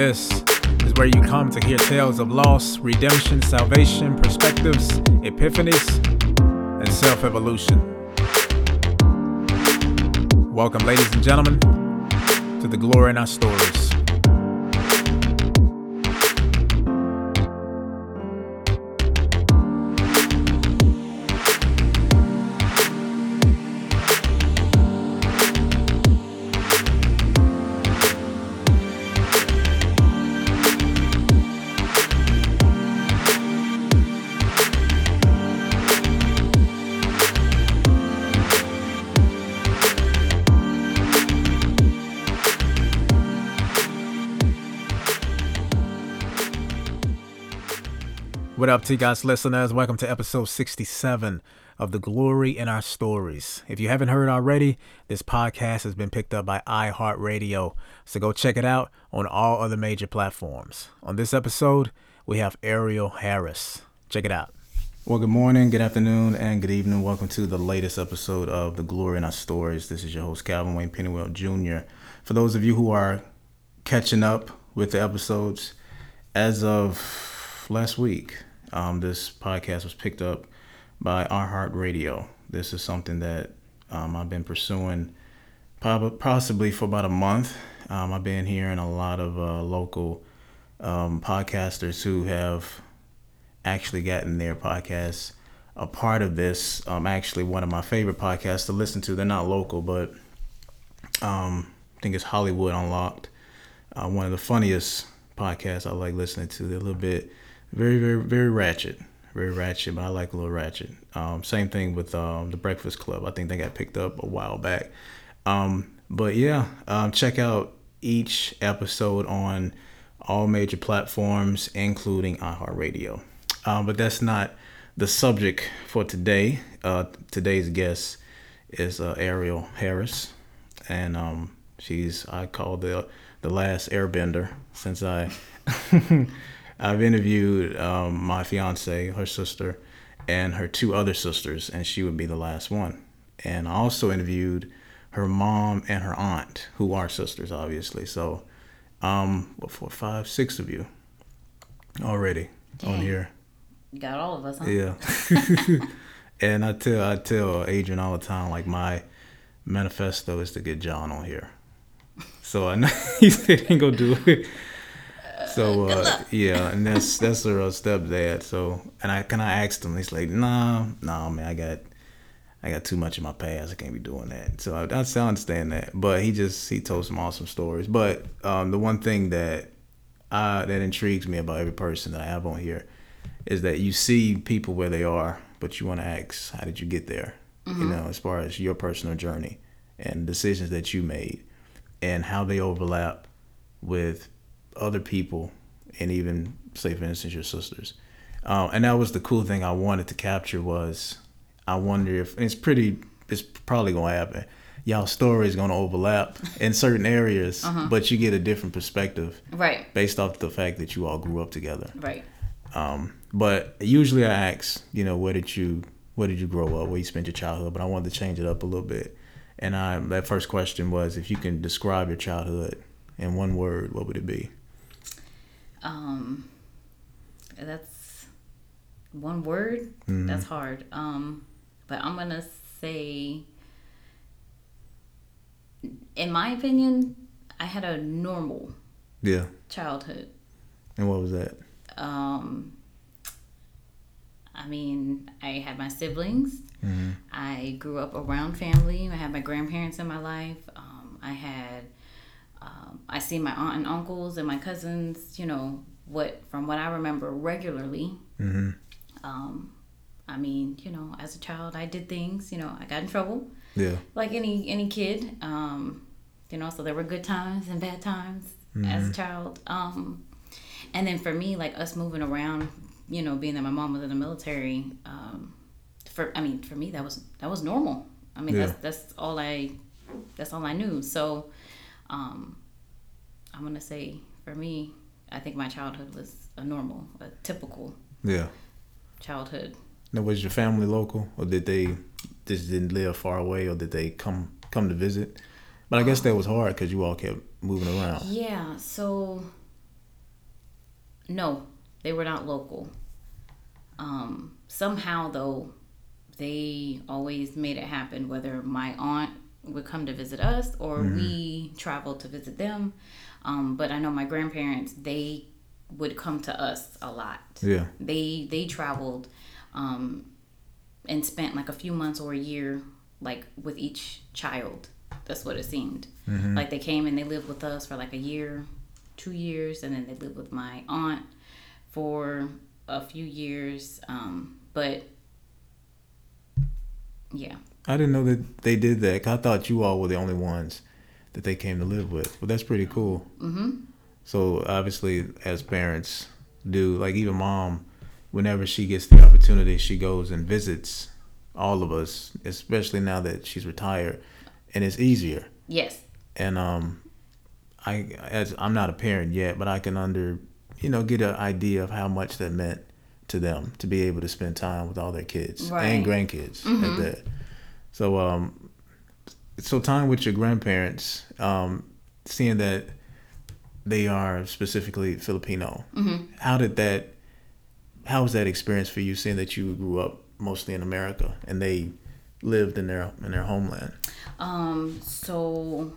This is where you come to hear tales of loss, redemption, salvation, perspectives, epiphanies, and self evolution. Welcome, ladies and gentlemen, to the glory in our stories. Up, T Guys listeners? Welcome to episode 67 of The Glory in Our Stories. If you haven't heard already, this podcast has been picked up by iHeartRadio, so go check it out on all other major platforms. On this episode, we have Ariel Harris. Check it out. Well, good morning, good afternoon, and good evening. Welcome to the latest episode of The Glory in Our Stories. This is your host, Calvin Wayne Pennywell Jr. For those of you who are catching up with the episodes, as of last week, um, this podcast was picked up by iHeartRadio. This is something that um, I've been pursuing possibly for about a month. Um, I've been hearing a lot of uh, local um, podcasters who have actually gotten their podcasts a part of this. Um, actually, one of my favorite podcasts to listen to. They're not local, but um, I think it's Hollywood Unlocked. Uh, one of the funniest podcasts I like listening to. They're a little bit very, very, very ratchet. Very ratchet, but I like a little ratchet. Um, same thing with um, the Breakfast Club. I think they got picked up a while back. Um, but yeah, um, check out each episode on all major platforms, including iHeartRadio. Um, but that's not the subject for today. Uh, today's guest is uh, Ariel Harris, and um, she's I call the the last Airbender since I I've interviewed um, my fiance, her sister, and her two other sisters, and she would be the last one. And I also interviewed her mom and her aunt, who are sisters, obviously. So, um, what, four, five, six of you already Dang. on here. You got all of us, huh? Yeah. and I tell I tell Adrian all the time, like my manifesto is to get John on here. So I know he said he ain't gonna do it. So uh, yeah, and that's that's her uh, stepdad. So and I kind of asked him, he's like, nah, nah, man, I got I got too much in my past. I can't be doing that. So I, I understand that. But he just he told some awesome stories. But um, the one thing that uh, that intrigues me about every person that I have on here is that you see people where they are, but you want to ask, how did you get there? You know, as far as your personal journey and decisions that you made and how they overlap with other people and even say for instance your sisters um, and that was the cool thing i wanted to capture was i wonder if and it's pretty it's probably gonna happen y'all story is gonna overlap in certain areas but you get a different perspective Right, based off the fact that you all grew up together right. um, but usually I ask, you know, where did you where did you grow up? Where you spent your childhood? But I wanted to change it up a little bit. And I that first question was, if you can describe your childhood in one word, what would it be? Um, that's one word. Mm-hmm. That's hard. Um, but I'm gonna say, in my opinion, I had a normal Yeah. childhood. And what was that? Um, I mean, I had my siblings. Mm-hmm. I grew up around family. I had my grandparents in my life. Um, I had, I see my aunt and uncles and my cousins. You know what? From what I remember regularly. Mm-hmm. Um, I mean, you know, as a child, I did things. You know, I got in trouble Yeah. like any any kid. Um, you know, so there were good times and bad times as a child. Um, and then for me, like us moving around, you know, being that my mom was in the military, um, for I mean, for me that was that was normal. I mean, Yeah. that's that's all I that's all I knew. So, um, I'm gonna say for me, I think my childhood was a normal, a typical Yeah. childhood. Now, was your family local, or did they just didn't live far away, or did they come come to visit? But I guess that was hard because you all kept moving around. Yeah, so no, they were not local. Um, somehow though, they always made it happen. Whether my aunt would come to visit us or mm-hmm. we traveled to visit them. Um, but I know my grandparents they would come to us a lot. Yeah. They they traveled um, and spent like a few months or a year like with each child. That's what it seemed. Mm-hmm. Like they came and they lived with us for like a year, two years, and then they lived with my aunt for a few years. Um, but yeah. I didn't know that they did that. I thought you all were the only ones that they came to live with. Well, that's pretty cool. Mm-hmm. So obviously, as parents do, like even mom, whenever she gets the opportunity, she goes and visits all of us, especially now that she's retired, and it's easier. Yes. And um, I as I'm not a parent yet, but I can under you know get an idea of how much that meant to them to be able to spend time with all their kids right. and grandkids mm-hmm. at that. So um, so time with your grandparents, um, seeing that they are specifically Filipino. Mm-hmm. How did that? How was that experience for you, seeing that you grew up mostly in America and they lived in their in their homeland? Um. So.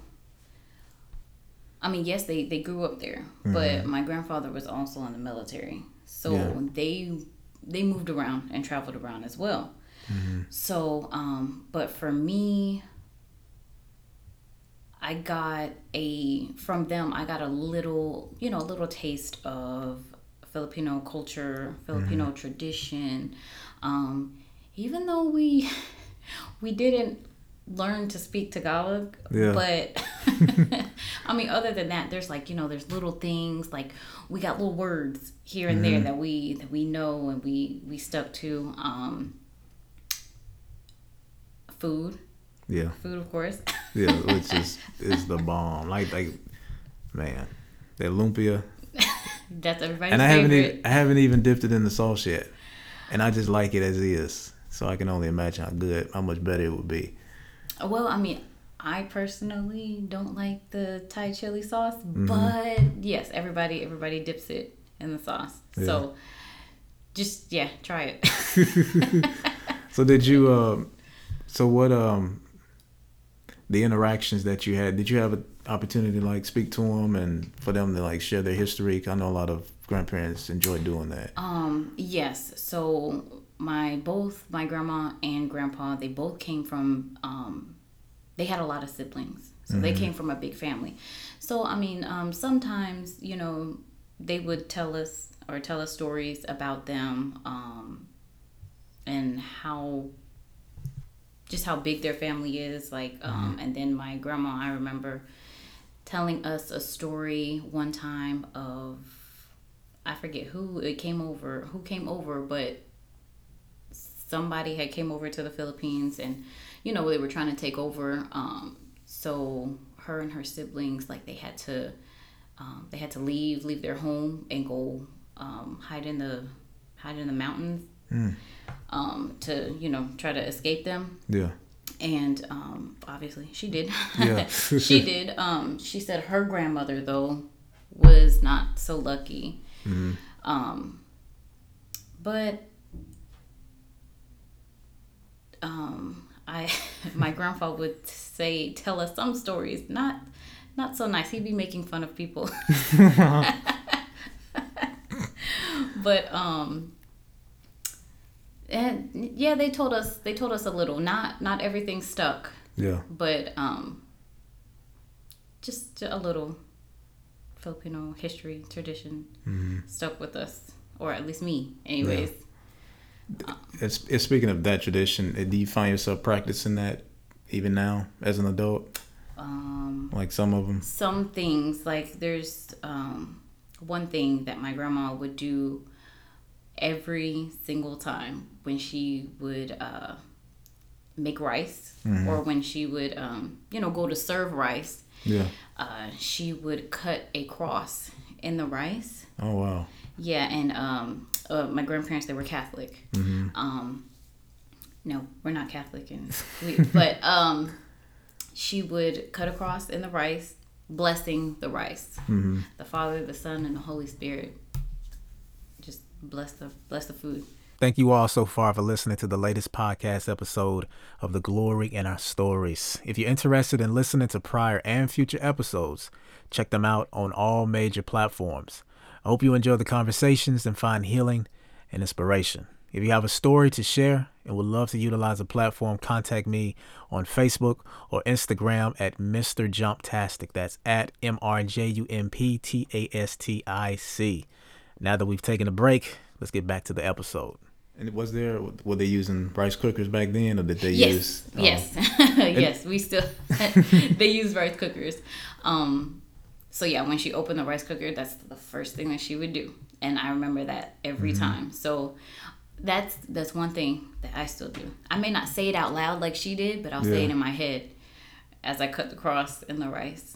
I mean, yes, they, they grew up there, mm-hmm. but my grandfather was also in the military, so yeah. they they moved around and traveled around as well. Mm-hmm. So, um, but for me, I got a from them. I got a little, you know, a little taste of Filipino culture, Filipino mm-hmm. tradition. Um, even though we we didn't learn to speak Tagalog, yeah. but I mean, other than that, there's like you know, there's little things like we got little words here and mm-hmm. there that we that we know and we we stuck to. Um, food. Yeah. Food, of course. Yeah, which is is the bomb. Like like, man, that lumpia. That's everybody's and I favorite. haven't even, I haven't even dipped it in the sauce yet, and I just like it as is. So I can only imagine how good, how much better it would be. Well, I mean, I personally don't like the Thai chili sauce, mm-hmm. but yes, everybody everybody dips it in the sauce. Yeah. So just yeah, try it. so did you? Uh, so what? Um, the interactions that you had, did you have an opportunity to like speak to them and for them to like share their history? I know a lot of grandparents enjoy doing that. Um, yes. So my both my grandma and grandpa they both came from um, they had a lot of siblings so mm-hmm. they came from a big family so i mean um, sometimes you know they would tell us or tell us stories about them um, and how just how big their family is like um, mm-hmm. and then my grandma i remember telling us a story one time of i forget who it came over who came over but somebody had came over to the philippines and you know they were trying to take over um, so her and her siblings like they had to um, they had to leave leave their home and go um, hide in the hide in the mountains mm. um, to you know try to escape them. Yeah. And um, obviously she did. Yeah. she did. Um, she said her grandmother though was not so lucky. Mm-hmm. Um, but um, I my grandpa would say tell us some stories not not so nice. He'd be making fun of people. but um and yeah, they told us they told us a little. Not not everything stuck. Yeah. But um, just a little Filipino history tradition mm-hmm. stuck with us, or at least me, anyways. Yeah. it's, it's speaking of that tradition. Do you find yourself practicing that even now as an adult? Um, like some of them. Some things like there's um, one thing that my grandma would do every single time when she would uh, make rice mm-hmm. or when she would, um, you know, go to serve rice. Yeah. Uh, she would cut a cross in the rice. Oh wow. Yeah, and um, uh, my grandparents they were Catholic. Mm-hmm. Um, no, we're not Catholic, and we, but um, she would cut a cross in the rice, blessing the rice. Mm-hmm. The Father, the Son, and the Holy Spirit bless the bless the food. Thank you all so far for listening to the latest podcast episode of The Glory in Our Stories. If you're interested in listening to prior and future episodes, check them out on all major platforms. I hope you enjoy the conversations and find healing and inspiration. If you have a story to share and would love to utilize a platform, contact me on Facebook or Instagram at Mr. Jumptastic. That's at M R J U M P T A S T I C. Now that we've taken a break, let's get back to the episode. And was there were they using rice cookers back then, or did they yes. use? Oh. Yes, yes, we still they use rice cookers. Um, so yeah, when she opened the rice cooker, that's the first thing that she would do, and I remember that every mm-hmm. time. So that's that's one thing that I still do. I may not say it out loud like she did, but I'll yeah. say it in my head as I cut the cross in the rice.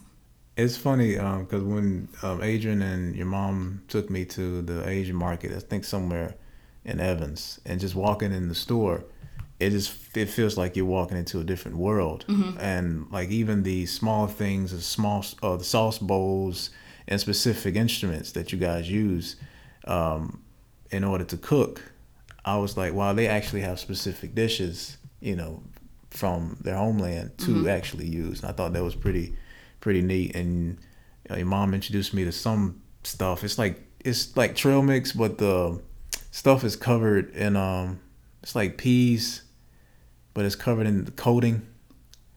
It's funny because um, when um, Adrian and your mom took me to the Asian market, I think somewhere in Evans, and just walking in the store, it just it feels like you're walking into a different world. Mm-hmm. And like even the small things, the small uh, the sauce bowls and specific instruments that you guys use um, in order to cook, I was like, wow, they actually have specific dishes, you know, from their homeland to mm-hmm. actually use. And I thought that was pretty pretty neat. And you know, your mom introduced me to some stuff. It's like it's like trail mix, but the stuff is covered in um it's like peas, but it's covered in the coating.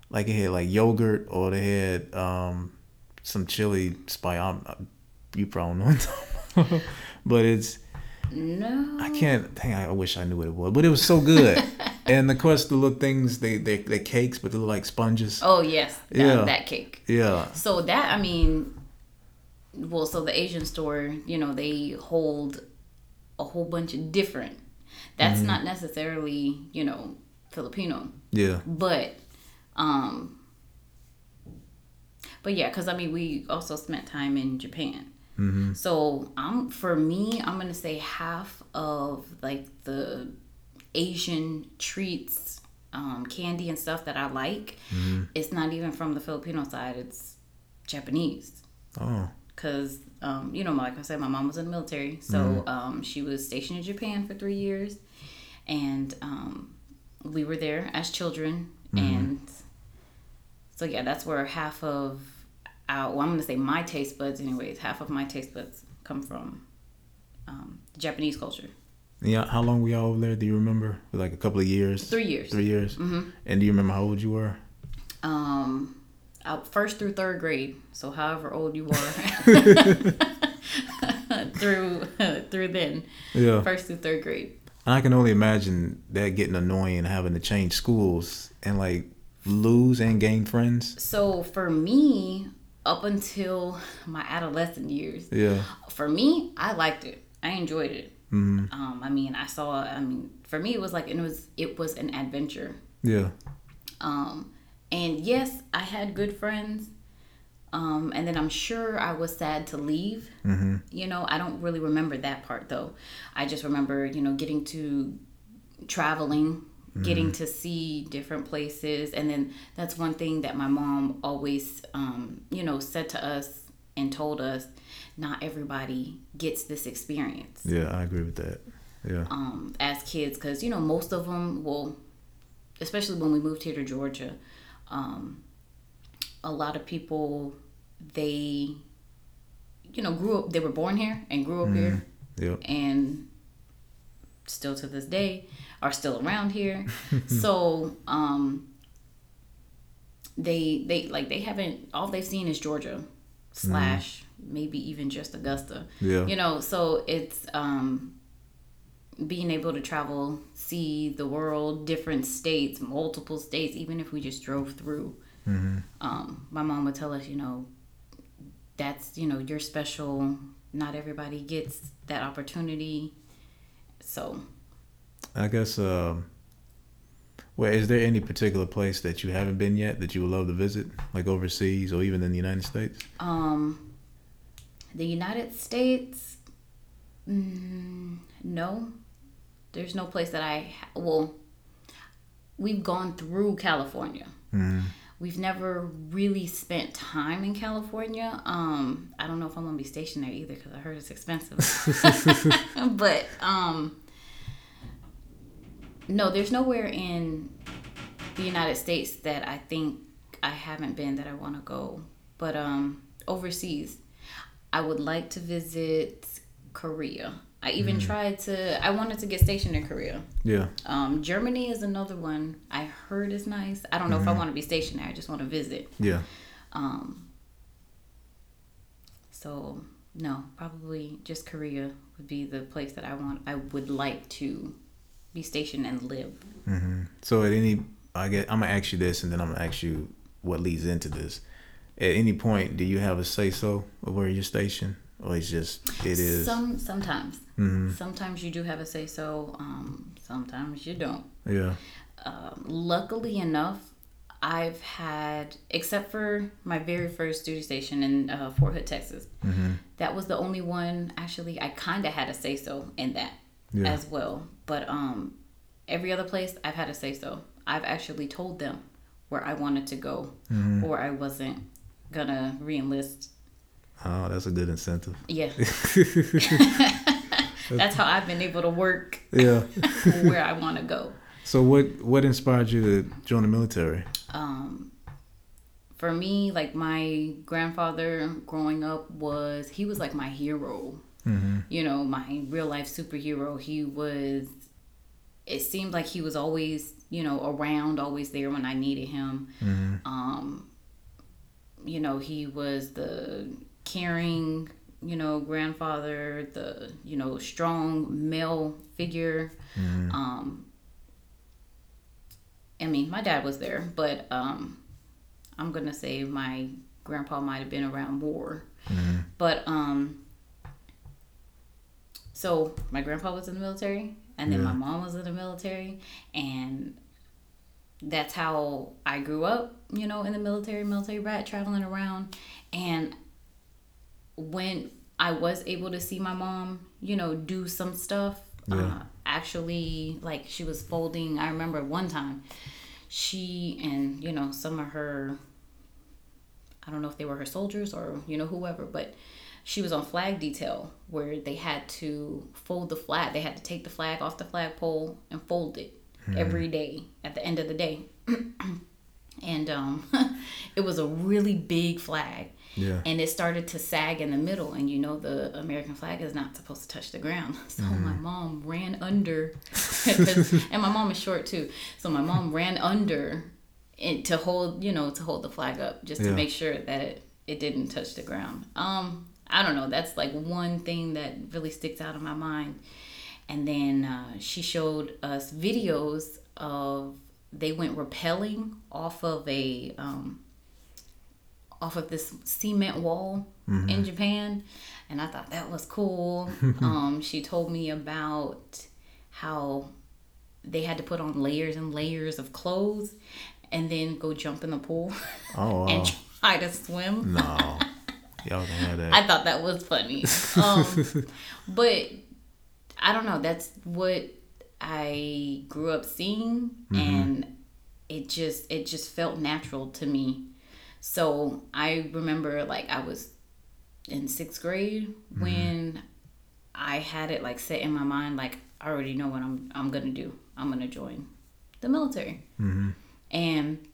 Like it had like yogurt or they had um some chili spice. I'm, you probably know, but it's no. I can't. Dang, I wish I knew what it was, but it was so good. and of course, the little things they they they cakes, but they look like sponges. Oh yes, that, yeah, that cake. Yeah. So that I mean, well, so the Asian store, you know, they hold a whole bunch of different. That's mm-hmm. not necessarily, you know, Filipino. Yeah. But, um, but yeah, because I mean, we also spent time in Japan. Mm-hmm. So I'm for me, I'm gonna say half of like the Asian treats, um, candy and stuff that I like. Mm-hmm. It's not even from the Filipino side; it's Japanese. Oh because um, you know, like I said, my mom was in the military, so mm-hmm. um, she was stationed in Japan for three years, and um, we were there as children, mm-hmm. and so yeah, that's where half of our well, I'm gonna say my taste buds, anyways. Half of my taste buds come from um, Japanese culture. Yeah, how long were y'all over there? Do you remember? Like a couple of years. Three years. Three years. Mm-hmm. And do you remember how old you were? Um, out first through third grade. So however old you were through through then. Yeah. First through third grade. And I can only imagine that getting annoying having to change schools and like lose and gain friends. So for me, up until my adolescent years, yeah. For me, I liked it. I enjoyed it. Mm-hmm. Um, I mean, I saw. I mean, for me, it was like it was it was an adventure. Yeah. Um, and yes, I had good friends. Um, and then I'm sure I was sad to leave. Mm-hmm. You know, I don't really remember that part though. I just remember, you know, getting to traveling, mm-hmm. getting to see different places. And then that's one thing that my mom always, um, you know, said to us and told us not everybody gets this experience. Yeah, I agree with that. Yeah. Um, as kids, because, you know, most of them will, especially when we moved here to Georgia, um, a lot of people they you know grew up they were born here and grew up mm, here yep. and still to this day are still around here so um they they like they haven't all they've seen is georgia slash mm. Maybe even just augusta yeah you know so it's um being able to travel, see the world, different states, multiple states, even if we just drove through. Mm-hmm. Um, my mom would tell us, you know, that's, you know, you're special. Not everybody gets that opportunity. So. I guess, uh, well, is there any particular place that you haven't been yet that you would love to visit, like overseas or even in the United States? Um, the United States, mm, no. There's no place that I well, we've gone through California. Mm-hmm. we've never really spent time in California. Um, I don't know if I'm gonna be stationed there either because I heard it's expensive. but um, no, there's nowhere in the United States that I think I haven't been that I want to go. But um, overseas, I would like to visit Korea. I even mm. tried to. I wanted to get stationed in Korea. Yeah. Um, Germany is another one I heard is nice. I don't know mm-hmm. if I mm-hmm. want to be stationed there. I just want to visit. Yeah. Um. So no, probably just Korea would be the place that I want. I would like to be stationed and live. Mm-hmm. So at any, I get, I'm gonna ask you this, and then I'm gonna ask you what leads into this. At any point, do you have a say so of where you're stationed? or it's just it is some sometimes mm-hmm. sometimes you do have a say so um, sometimes you don't yeah um, luckily enough i've had except for my very first duty station in uh, fort hood texas mm-hmm. that was the only one actually i kind of had a say so in that yeah. as well but um every other place i've had a say so i've actually told them where i wanted to go mm-hmm. or i wasn't gonna reenlist Oh, that's a good incentive. Yeah. that's how I've been able to work. Yeah. where I want to go. So what what inspired you to join the military? Um, for me, like my grandfather growing up was he was like my hero. Mm-hmm. You know, my real life superhero. He was. It seemed like he was always, you know, around, always there when I needed him. Mm-hmm. Um, you know, he was the caring, you know, grandfather, the, you know, strong male figure. Mm-hmm. Um, I mean, my dad was there, but um, I'm going to say my grandpa might have been around more. Mm-hmm. But um, so my grandpa was in the military, and then yeah. my mom was in the military, and that's how I grew up, you know, in the military, military brat, traveling around. And when I was able to see my mom, you know, do some stuff, yeah. uh, actually, like she was folding. I remember one time she and, you know, some of her, I don't know if they were her soldiers or, you know, whoever, but she was on flag detail where they had to fold the flag. They had to take the flag off the flagpole and fold it hmm. every day at the end of the day. and um, it was a really big flag yeah. And it started to sag in the middle. And you know, the American flag is not supposed to touch the ground. So mm-hmm. my mom ran under, and my mom is short too. So my mom ran under it to hold, you know, to hold the flag up just to make sure that it, it didn't touch the ground. Um, I don't know. That's like one thing that really sticks out in my mind. And then uh, she showed us videos of they went rappelling off of a um, off of this cement wall mm-hmm. in Japan, and I thought that was cool. um, she told me about how they had to put on layers and layers of clothes and then go jump in the pool oh, wow. and try to swim. No. Y'all can have that. I thought that was funny. Um, but I don't know. That's what I grew up seeing, mm-hmm. and it just it just felt natural to me so I remember like I was in sixth grade mm-hmm. when I had it like set in my mind like I already know what I'm I'm gonna do. I'm gonna join the military. Mm-hmm. And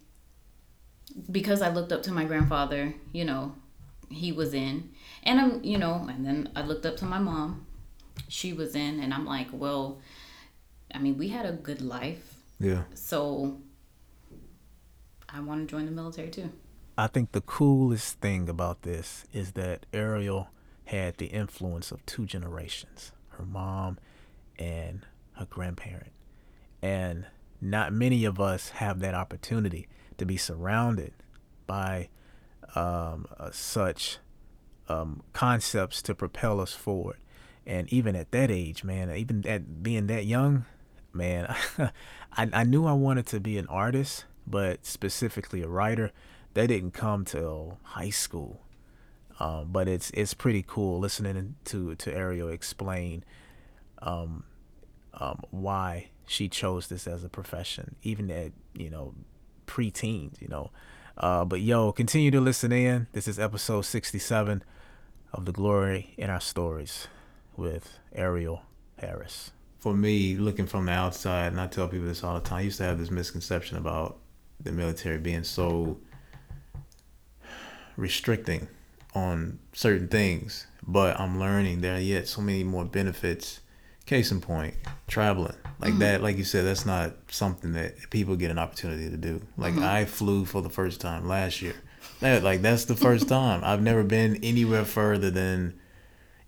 because I looked up to my grandfather, you know, he was in, and I'm, you know, and then I looked up to my mom, she was in, and I'm like, well, I mean, we had a good life. Yeah. So I want to join the military too. I think the coolest thing about this is that Ariel had the influence of two generations her mom and her grandparent. And not many of us have that opportunity to be surrounded by um, uh, such um, concepts to propel us forward. And even at that age, man, even at being that young, man, I, I knew I wanted to be an artist, but specifically a writer they didn't come till high school. Um, but it's it's pretty cool listening to to Ariel explain um, um, why she chose this as a profession, even at you know preteens. You know, Uh, but yo, continue to listen in. This is episode 67 of The Glory in Our Stories with Ariel Harris. For me, looking from the outside, and I tell people this all the time, I used to have this misconception about the military being so restricting on certain things. But I'm learning there are yet so many more benefits. Case in point, traveling like mm-hmm. that. Like you said, that's not something that people get an opportunity to do. Like mm-hmm. I flew for the first time last year. That, like that's the first time I've never been anywhere further than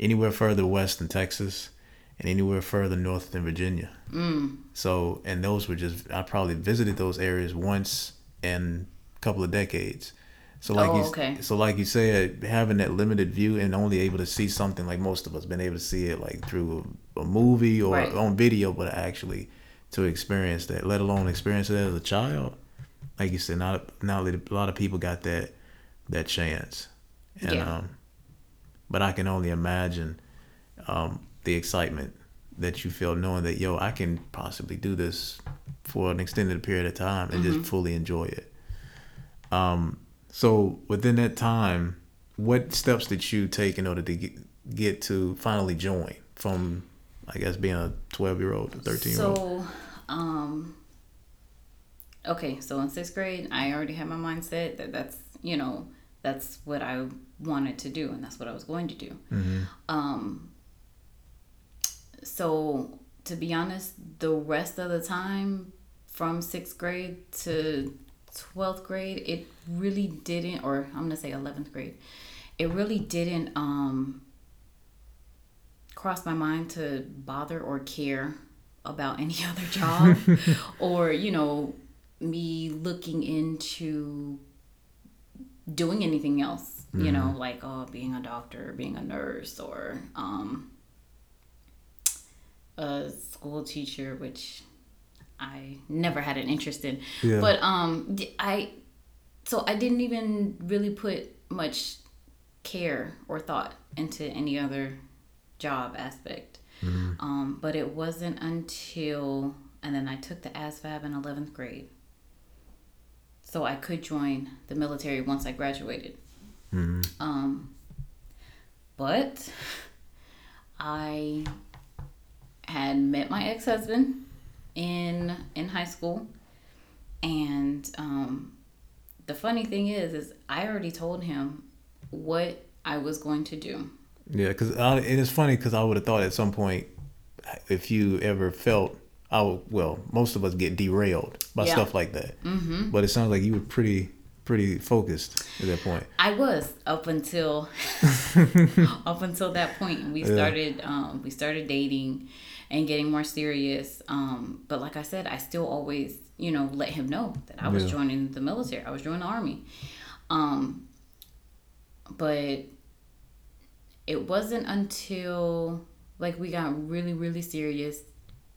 anywhere further west than Texas and anywhere further north than Virginia. Mm. So, and those were just, I probably visited those areas once in a couple of decades. So like oh, you, okay. so like you said, having that limited view and only able to see something like most of us been able to see it like through a, a movie or right. on video, but actually to experience that, let alone experience it as a child. Like you said, not not a lot of people got that that chance, and yeah. um, but I can only imagine um, the excitement that you feel knowing that yo, I can possibly do this for an extended period of time and mm-hmm. just fully enjoy it. Um, so within that time, what steps did you take in order to get, get to finally join from, I guess, being a 12 year old to 13 year old? So, um, okay, so in sixth grade, I already had my mindset that that's, you know, that's what I wanted to do and that's what I was going to do. Mm-hmm. Um, so to be honest, the rest of the time from sixth grade to 12th grade, it really didn't, or I'm going to say 11th grade, it really didn't um, cross my mind to bother or care about any other job or, you know, me looking into doing anything else, mm-hmm. you know, like oh, being a doctor, being a nurse, or um, a school teacher, which I never had an interest in. Yeah. But um, I so I didn't even really put much care or thought into any other job aspect. Mm-hmm. Um, but it wasn't until and then I took the ASVAB in eleventh grade, so I could join the military once I graduated. Mm-hmm. Um, but I had met my ex husband in in high school, and um, the funny thing is, is I already told him what I was going to do. Yeah, because and it is funny because I would have thought at some point, if you ever felt, I would, well, most of us get derailed by yeah. stuff like that. Mm-hmm. But it sounds like you were pretty pretty focused at that point. I was up until up until that point. We started um, we started dating and getting more serious. Um, but like I said, I still always you know let him know that I was yeah. joining the military. I was joining the army. Um, but it wasn't until like we got really really serious,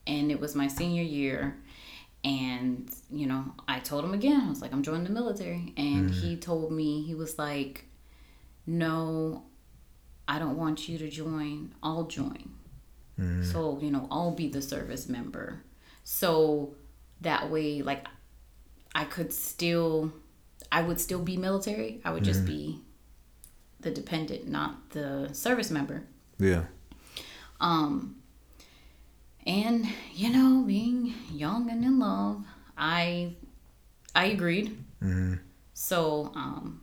and it was my senior year and, you know, I told him again, I was like, I'm joining the military. And mm. he told me, he was like, no, I don't want you to join. I'll join. Mm. So, you know, I'll be the service member. So that way, like, I could still, I would still be military. I would mm. just be the dependent, not the service member. Yeah. Um, and you know being young and in love i i agreed. Mm-hmm. so um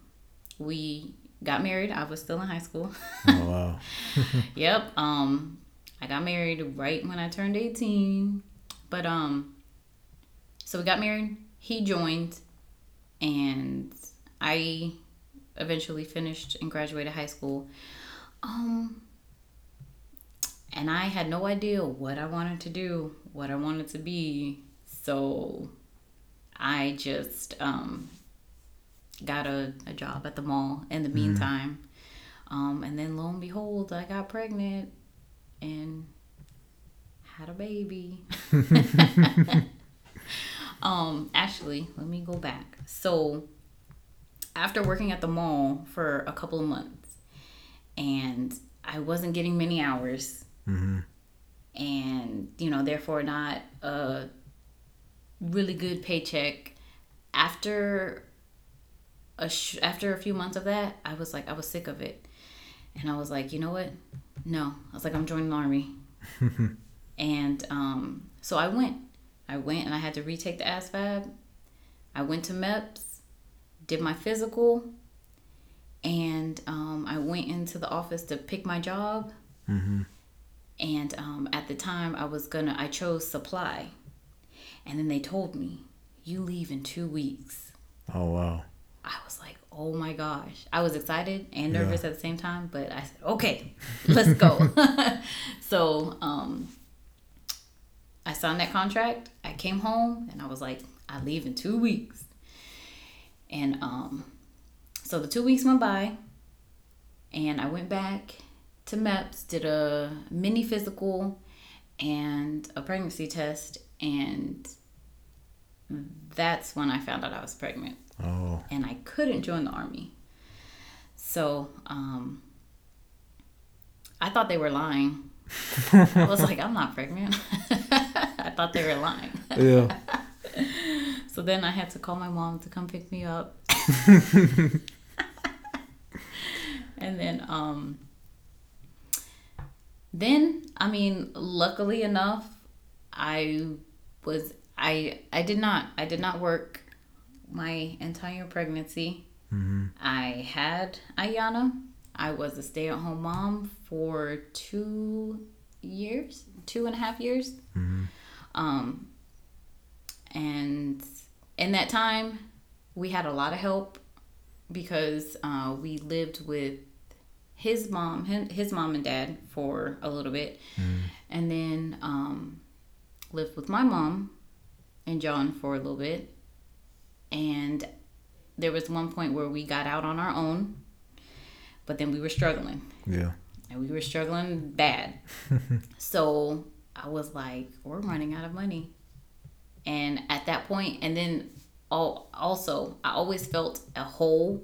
we got married. I was still in high school. Oh wow. Yep um i got married right when i turned 18 but um so we got married he joined and i eventually finished and graduated high school. Um and I had no idea what I wanted to do, what I wanted to be. So I just um, got a, a job at the mall in the mm-hmm. meantime. Um, and then lo and behold, I got pregnant and had a baby. um, actually, let me go back. So after working at the mall for a couple of months and I wasn't getting many hours mm-hmm. and you know therefore not a really good paycheck after a sh- after a few months of that, I was like, I was sick of it, and I was like, you know what? No, I was like, I'm joining the army, and um, so I went. I went and I had to retake the ASVAB. I went to MEPS, did my physical, and um, I went into the office to pick my job. Mm-hmm. And um, at the time, I was gonna, I chose supply. And then they told me, you leave in two weeks. Oh wow. I was like, oh my gosh. I was excited and nervous at the same time, but I said, okay, let's go. so um, I signed that contract. I came home and I was like, I leave in two weeks. And um, so the two weeks went by and I went back to MEPS, did a mini physical and a pregnancy test. And that's when I found out I was pregnant Oh. and I couldn't join the army. So um, I thought they were lying. I was like, I'm not pregnant. I thought they were lying. Yeah. So then I had to call my mom to come pick me up. and then um then I mean luckily enough I was I I did not I did not work my entire pregnancy. I had Ayana. I was a stay at home mom for two years, two and a half years. Um, and in that time, we had a lot of help because uh, we lived with his mom, his, mom and dad for a little bit, and then um, lived with my mom and John for a little bit. And there was one point where we got out on our own, but then we were struggling Yeah. and we were struggling bad. so I was like, we're running out of money. And at that point, and then al- also, I always felt a hole.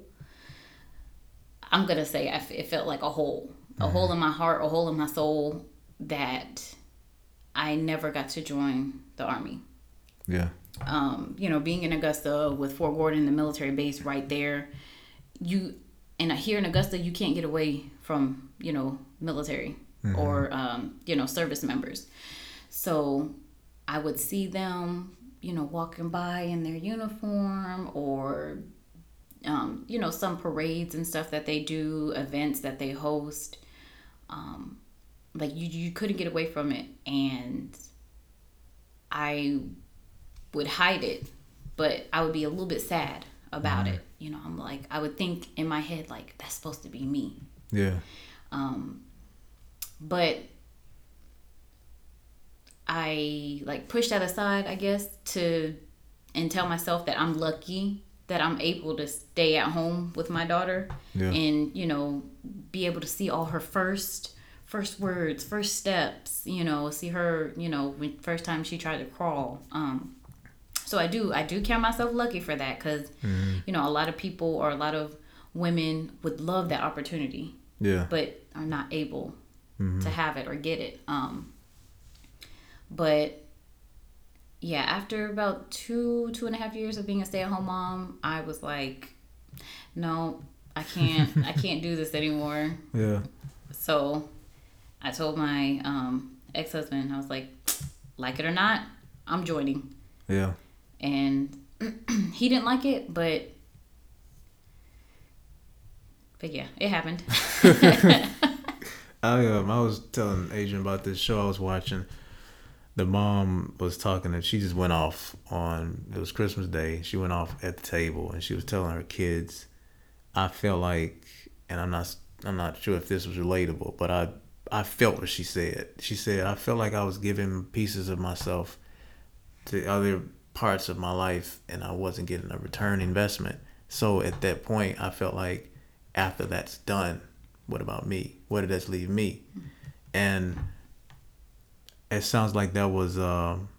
I'm going to say I f- it felt like a hole, a hole in my heart, a hole in my soul that I never got to join the army Yeah. um, you know, being in Augusta with Fort Gordon, the military base right there, you and here in Augusta, you can't get away from you know military or um, you know service members. So I would see them, you know, walking by in their uniform or um, you know some parades and stuff that they do, events that they host. Um, like you, you couldn't get away from it, and I would hide it, but I would be a little bit sad about it. You know, I'm like, I would think in my head, like, that's supposed to be me. Yeah. Um, but I like push that aside, I guess, to and tell myself that I'm lucky that I'm able to stay at home with my daughter Yeah. and you know be able to see all her first first words, first steps. You know, see her. You know, when first time she tried to crawl. Um, so I do I do count myself lucky for that because you know a lot of people or a lot of women would love that opportunity Yeah. but are not able to have it or get it. Um, but yeah, after about two two and a half years of being a stay at home mom, I was like, no, I can't I can't do this anymore. Yeah. So I told my um, ex husband, I was like, like it or not, I'm joining. Yeah. And he didn't like it, but but yeah, it happened. I um I was telling Adrian about this show I was watching. The mom was talking and she just went off on it was Christmas Day. She went off at the table and she was telling her kids, I felt like and I'm not I'm not sure if this was relatable, but I I felt what she said. She said I felt like I was giving pieces of myself to other parts of my life and I wasn't getting a return investment. So at that point I felt like after that's done, what about me? Where did that leave me? And it sounds like that was um,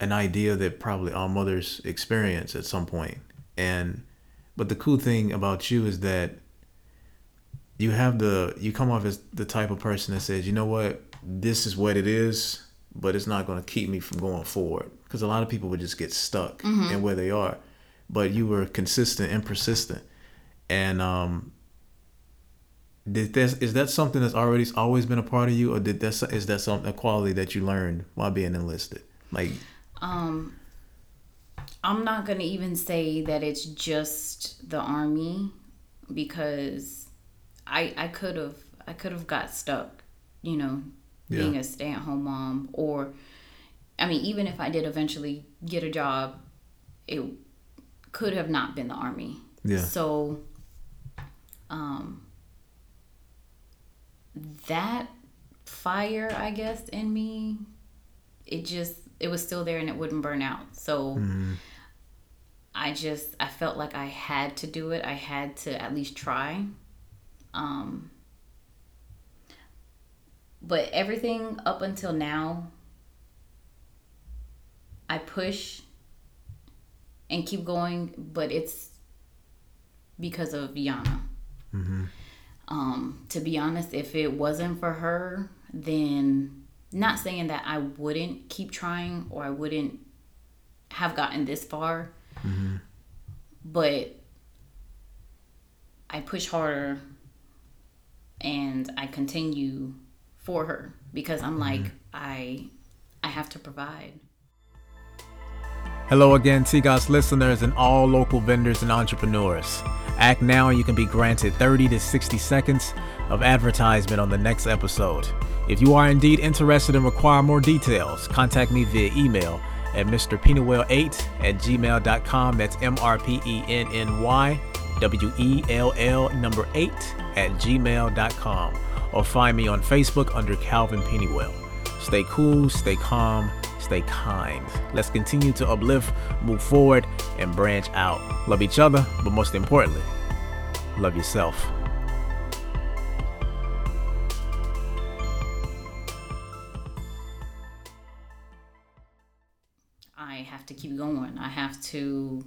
an idea that probably all mothers experience at some point. And but the cool thing about you is that you have the you come off as the type of person that says, you know what, this is what it is, but it's not going to keep me from going forward. Because a lot of people would just get stuck in where they are. but you were consistent and persistent. And um, did this is that something that's already always been a part of you, or did that is that something a quality that you learned while being enlisted? Like, um, I'm not gonna even say that it's just the army because I I could have I could have got stuck, you know, being yeah. a stay at home mom or I mean even if I did eventually get a job, it could have not been the army. Yeah. So um that fire I guess in me it just it was still there and it wouldn't burn out. So mm-hmm. I just I felt like I had to do it. I had to at least try. Um but everything up until now I push and keep going, but it's because of Yana. Mm-hmm. Um, to be honest, if it wasn't for her, then not saying that I wouldn't keep trying or I wouldn't have gotten this far, mm-hmm. but I push harder and I continue for her because I'm like mm-hmm. I I have to provide. Hello again, TGOS listeners and all local vendors and entrepreneurs. Act now and you can be granted 30 to 60 seconds of advertisement on the next episode. If you are indeed interested and require more details, contact me via email at mrpennywell8 at gmail.com. That's M R P E N N Y W E L L number 8 at gmail.com. Or find me on Facebook under Calvin Pennywell. Stay cool, stay calm, stay kind. Let's continue to uplift, move forward, and branch out. Love each other, but most importantly, love yourself. I have to keep going. I have to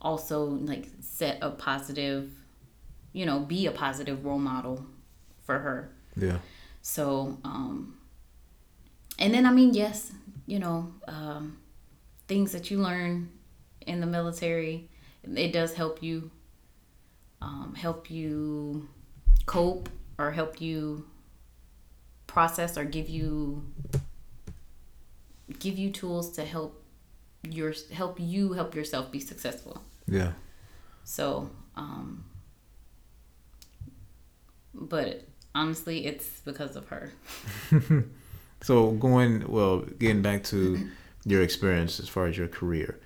also like set a positive, you know, be a positive role model for her. Yeah. So, um, and then I mean, yes, you know, um, things that you learn in the military, it does help you, um, help you cope or help you process or give you give you tools to help your help you help yourself be successful. Yeah. So, um but honestly, it's because of her. so going well, getting back to your experience as far as your career,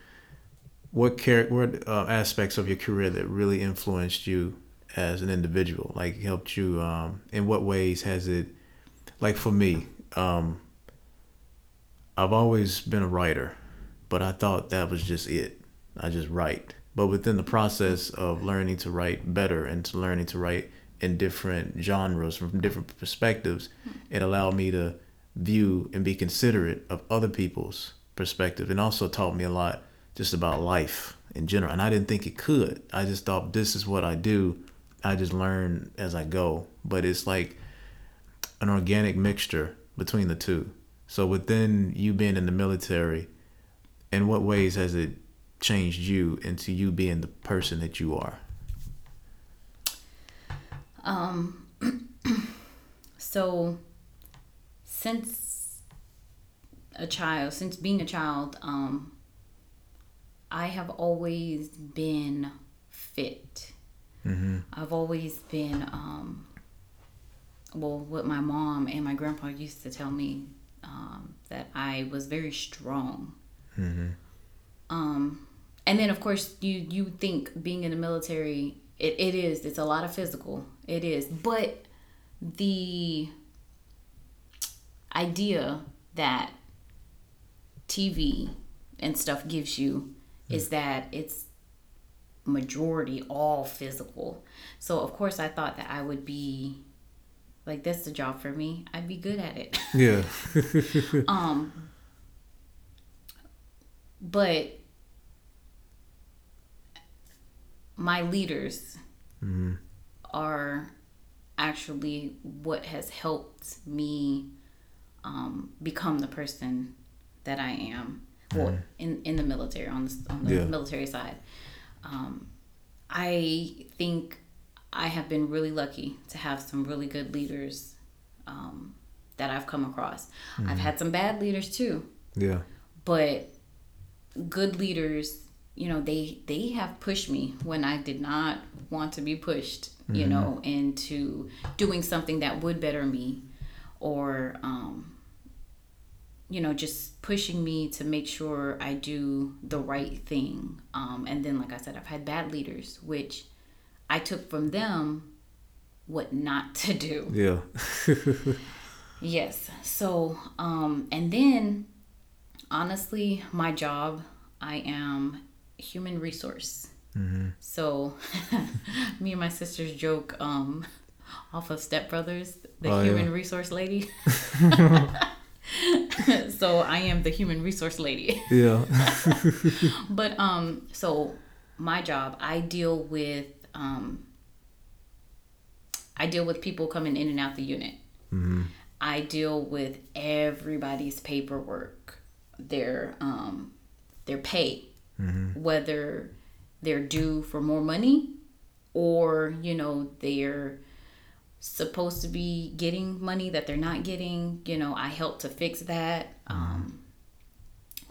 what char- what uh, aspects of your career that really influenced you as an individual, like helped you? Um, in what ways has it? Like for me, um, I've always been a writer but I thought that was just it. I just write. But within the process of learning to write better and to learning to write in different genres from different perspectives, it allowed me to view and be considerate of other people's perspective and also taught me a lot just about life in general. And I didn't think it could. I just thought this is what I do. I just learn as I go. But it's like an organic mixture between the two. So within you being in the military, in what ways has it changed you into you being the person that you are? Um, so since a child, since being a child, um, I have always been fit. Mm-hmm. I've always been, um, well, what my mom and my grandpa used to tell me um, that I was very strong. Mm-hmm. Um, and then of course you you think being in the military, it, it is it's a lot of physical. It is, but the idea that TV and stuff gives you mm. is that it's majority all physical. So of course I thought that I would be like that's the job for me. I'd be good at it. Yeah. um but my leaders mm-hmm. are actually what has helped me um, become the person that I am. Mm-hmm. Well, in in the military on the, on the yeah. military side, um, I think I have been really lucky to have some really good leaders um, that I've come across. Mm-hmm. I've had some bad leaders too. Yeah. But good leaders, you know, they they have pushed me when I did not want to be pushed, mm-hmm. you know, into doing something that would better me or um you know, just pushing me to make sure I do the right thing. Um, and then, like I said, I've had bad leaders, which I took from them what not to do. Yeah. yes. So, um, and then honestly, my job, I am human resource. Mm-hmm. So, me and my sisters joke um, off of Step Brothers, the oh, human yeah. resource lady. so I am the human resource lady. Yeah. but um, so my job, I deal with um, I deal with people coming in and out the unit. Mm-hmm. I deal with everybody's paperwork, their um, their pay, mm-hmm. whether they're due for more money or you know they're supposed to be getting money that they're not getting. You know, I help to fix that. Um,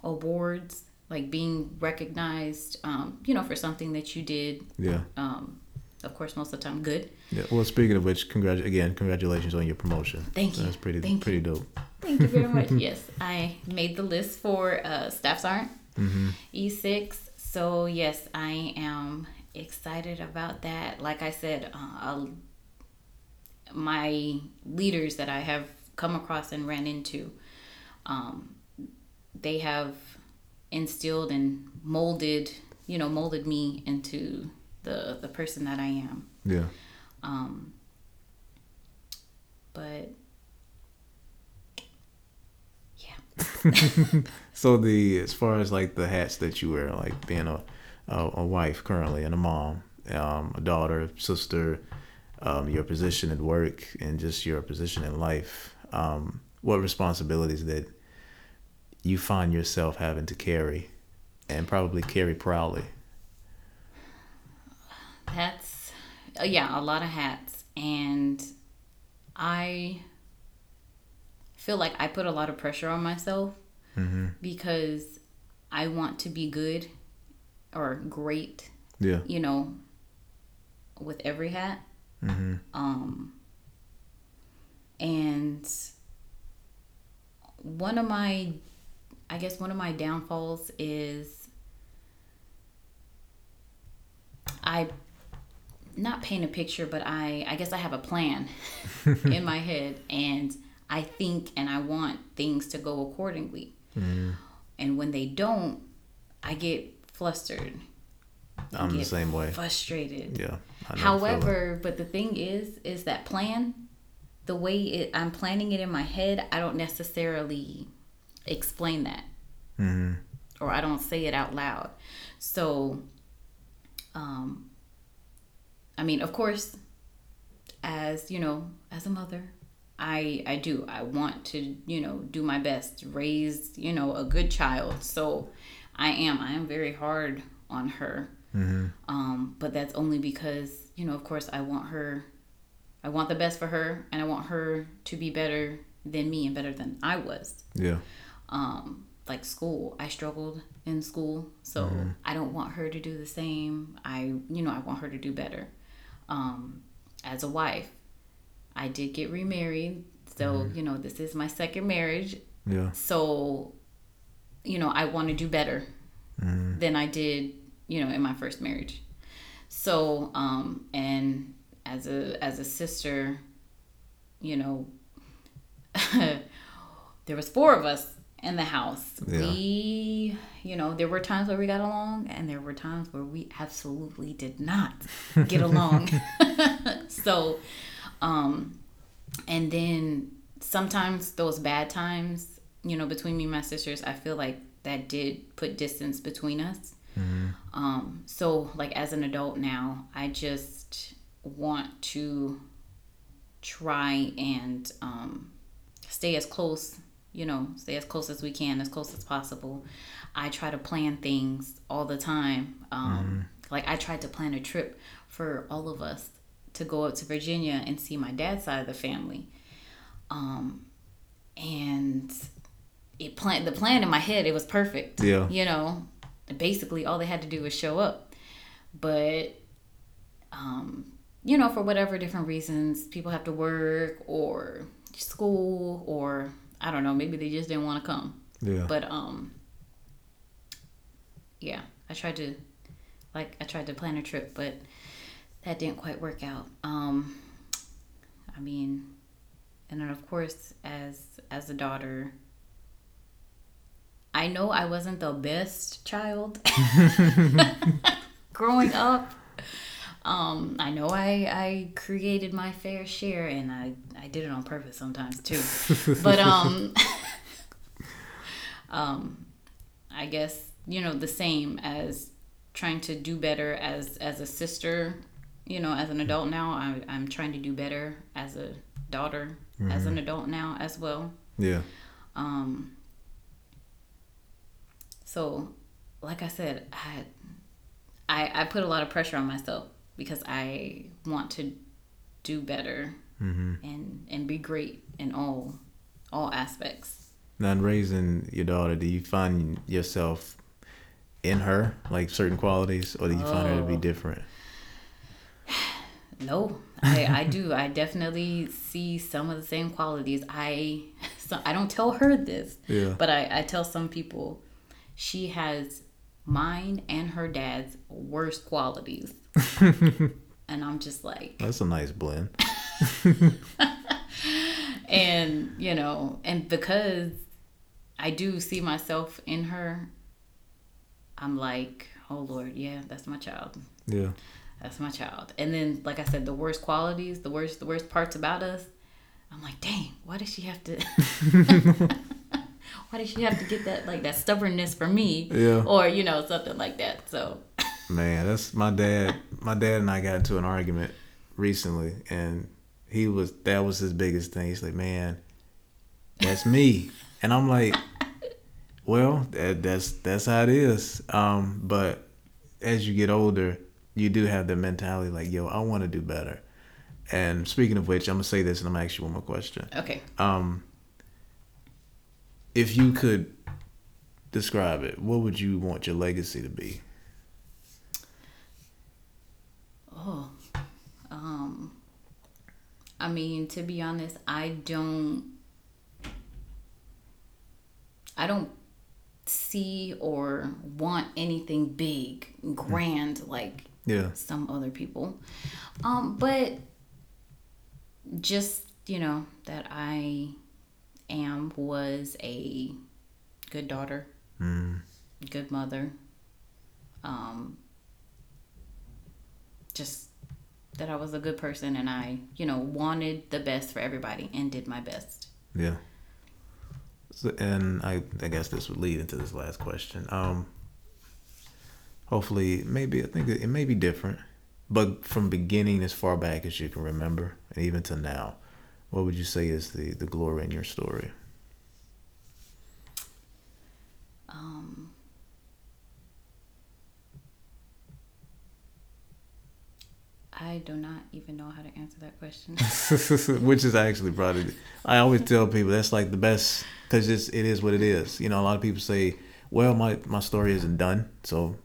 awards like being recognized, um, you know, for something that you did. Yeah. Um, of course, most of the time, good. Yeah. Well, speaking of which, congrat- again, congratulations on your promotion. Thank you. That's pretty Thank pretty you. dope. Thank you very much. yes, I made the list for uh, staff sergeant mm-hmm. E6. So yes, I am excited about that. Like I said, uh, my leaders that I have come across and ran into, um, they have instilled and molded, you know, molded me into the the person that I am. Yeah. Um, but yeah. so the as far as like the hats that you wear, like being a a, a wife currently and a mom, um, a daughter, sister, um, your position at work, and just your position in life. Um, what responsibilities that you find yourself having to carry, and probably carry proudly? That's uh, yeah, a lot of hats, and I feel like I put a lot of pressure on myself mm-hmm. because I want to be good or great. Yeah, you know, with every hat. Mm-hmm. Um, and one of my, I guess one of my downfalls is I not paint a picture, but I I guess I have a plan in my head, and I think and I want things to go accordingly. Mm. And when they don't, I get flustered. I'm the same way. Frustrated. Yeah. However, but the thing is, is that plan, the way it, I'm planning it in my head, I don't necessarily explain that, mm-hmm. or I don't say it out loud. So, um, I mean, of course, as you know, as a mother, I I do I want to you know do my best, raise you know a good child. So, I am I am very hard on her. Mm-hmm. Um, but that's only because you know, of course, I want her. I want the best for her, and I want her to be better than me and better than I was. Yeah. Um, like school, I struggled in school, so mm-hmm. I don't want her to do the same. I, you know, I want her to do better. Um, as a wife, I did get remarried, so mm-hmm. you know, this is my second marriage. Yeah. So, you know, I want to do better mm-hmm. than I did you know, in my first marriage. So, um, and as a as a sister, you know, there was four of us in the house. Yeah. We, you know, there were times where we got along, and there were times where we absolutely did not get along. so, um, and then sometimes those bad times, you know, between me and my sisters, I feel like that did put distance between us. Mm-hmm. Um, so, like as an adult now, I just want to try and um, stay as close, you know, stay as close as we can, as close as possible. I try to plan things all the time. Um, mm-hmm. like I tried to plan a trip for all of us to go up to Virginia and see my dad's side of the family. Um, and it plan the plan in my head it was perfect. Yeah. You know, basically all they had to do was show up. But um, you know, for whatever different reasons, people have to work or school or I don't know, maybe they just didn't want to come. Yeah. But um yeah, I tried to like I tried to plan a trip, but that didn't quite work out. Um I mean, and then of course as as a daughter I know I wasn't the best child growing up. Um, I know I, I created my fair share and I, I did it on purpose sometimes too. but um um I guess, you know, the same as trying to do better as as a sister, you know, as an adult now. I I'm trying to do better as a daughter, as an adult now as well. Yeah. Um, so, like I said, I, I I put a lot of pressure on myself because I want to do better mm-hmm. and and be great in all all aspects. Now, in raising your daughter, do you find yourself in her, like certain qualities, or do you find her to be Oh. different? No, I, I do. I definitely see some of the same qualities. I so I don't tell her this, Yeah. but I, I tell some people she has mine and her dad's worst qualities. and I'm just like, That's a nice blend. and you know, and because I do see myself in her, I'm like, oh Lord, yeah, that's my child. Yeah. That's my child. And then, like I said, the worst qualities, the worst, the worst parts about us. I'm like, dang, why does she have to? why did she have to get that like that stubbornness for me? Yeah. Or you know something like that. So. Man, that's my dad. My dad and I got into an argument recently, and he was that was his biggest thing. He's like, "Man, that's me," and I'm like, "Well, that, that's that's how it is." Um, but as you get older, you do have the mentality like, "Yo, I want to do better." And speaking of which, I'm gonna say this, and I'm gonna ask you one more question. Okay. Um, if you could describe it, what would you want your legacy to be? Oh, um, I mean, to be honest, I don't, I don't see or want anything big, grand like Yeah. some other people. Um, but just you know that I am was a good daughter, Mm. good mother. Um, just that I was a good person and I, you know, wanted the best for everybody and did my best. Yeah. So, and I, I guess this would lead into this last question. Um, hopefully, maybe I think it, it may be different, but from beginning as far back as you can remember, and even to now, what would you say is the the glory in your story? Um, I do not even know how to answer that question. Which is actually probably I always tell people that's like the best because it's it is what it is. You know, a lot of people say, "Well, my my story isn't done," so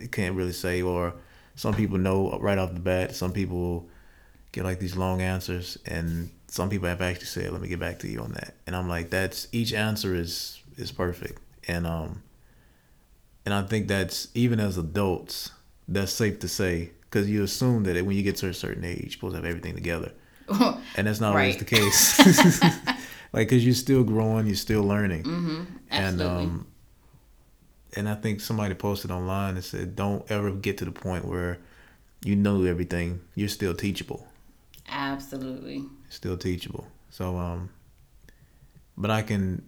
it can't really say. Or some people know right off the bat. Some people get like these long answers, and some people have actually said, "Let me get back to you on that." And I'm like, "That's each answer is is perfect," and um, and I think that's even as adults, that's safe to say because you assume that when you get to a certain age, you're supposed to have everything together and that's not always the case. like, cause you're still growing, you're still learning, mm-hmm. and um, and I think somebody posted online and said, "Don't ever get to the point where you know everything. You're still teachable, Absolutely. still teachable." So, um, but I can,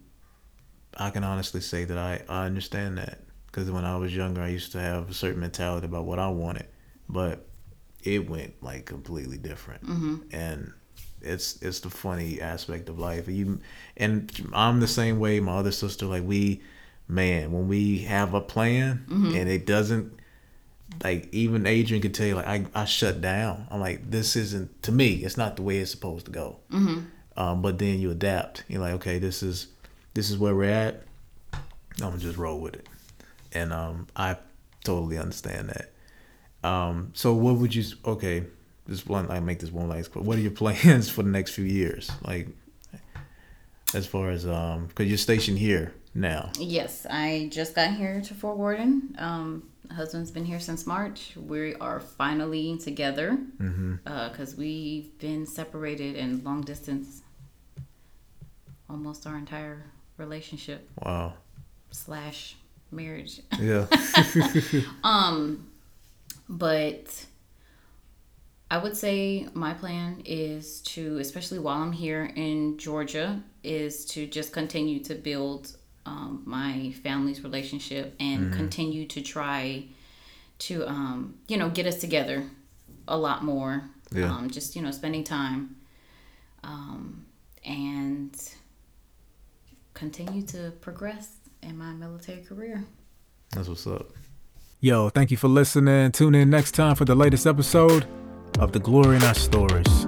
I can honestly say that I I understand that because when I was younger, I used to have a certain mentality about what I wanted, but it went like completely different Mm-hmm. and it's it's the funny aspect of life. You and I'm the same way. My other sister, like we, man, when we have a plan Mm-hmm. and it doesn't like even Adrian could tell you like I, I shut down. I'm like this isn't to me. It's not the way it's supposed to go. Mm-hmm. Um, but then you adapt. You're like okay, this is this is where we're at. I'm gonna just roll with it, and um, I totally understand that. Um, so what would you? Okay, this one I make this one last. What are your plans for the next few years? Like as far as um, because you're stationed here now. Yes, I just got here to Fort Gordon. Um, husband's been here since March. We are finally together because mm-hmm. uh, we've been separated in long distance almost our entire relationship. Wow. Slash marriage. Yeah. um, but I would say my plan is to, especially while I'm here in Georgia, is to just continue to build um, my family's relationship and mm-hmm. continue to try to, um, you know, get us together a lot more. Yeah. Um, just, you know, spending time um, and continue to progress in my military career. That's what's up. Yo, thank you for listening. Tune in next time for the latest episode of The Glory in Our Stories.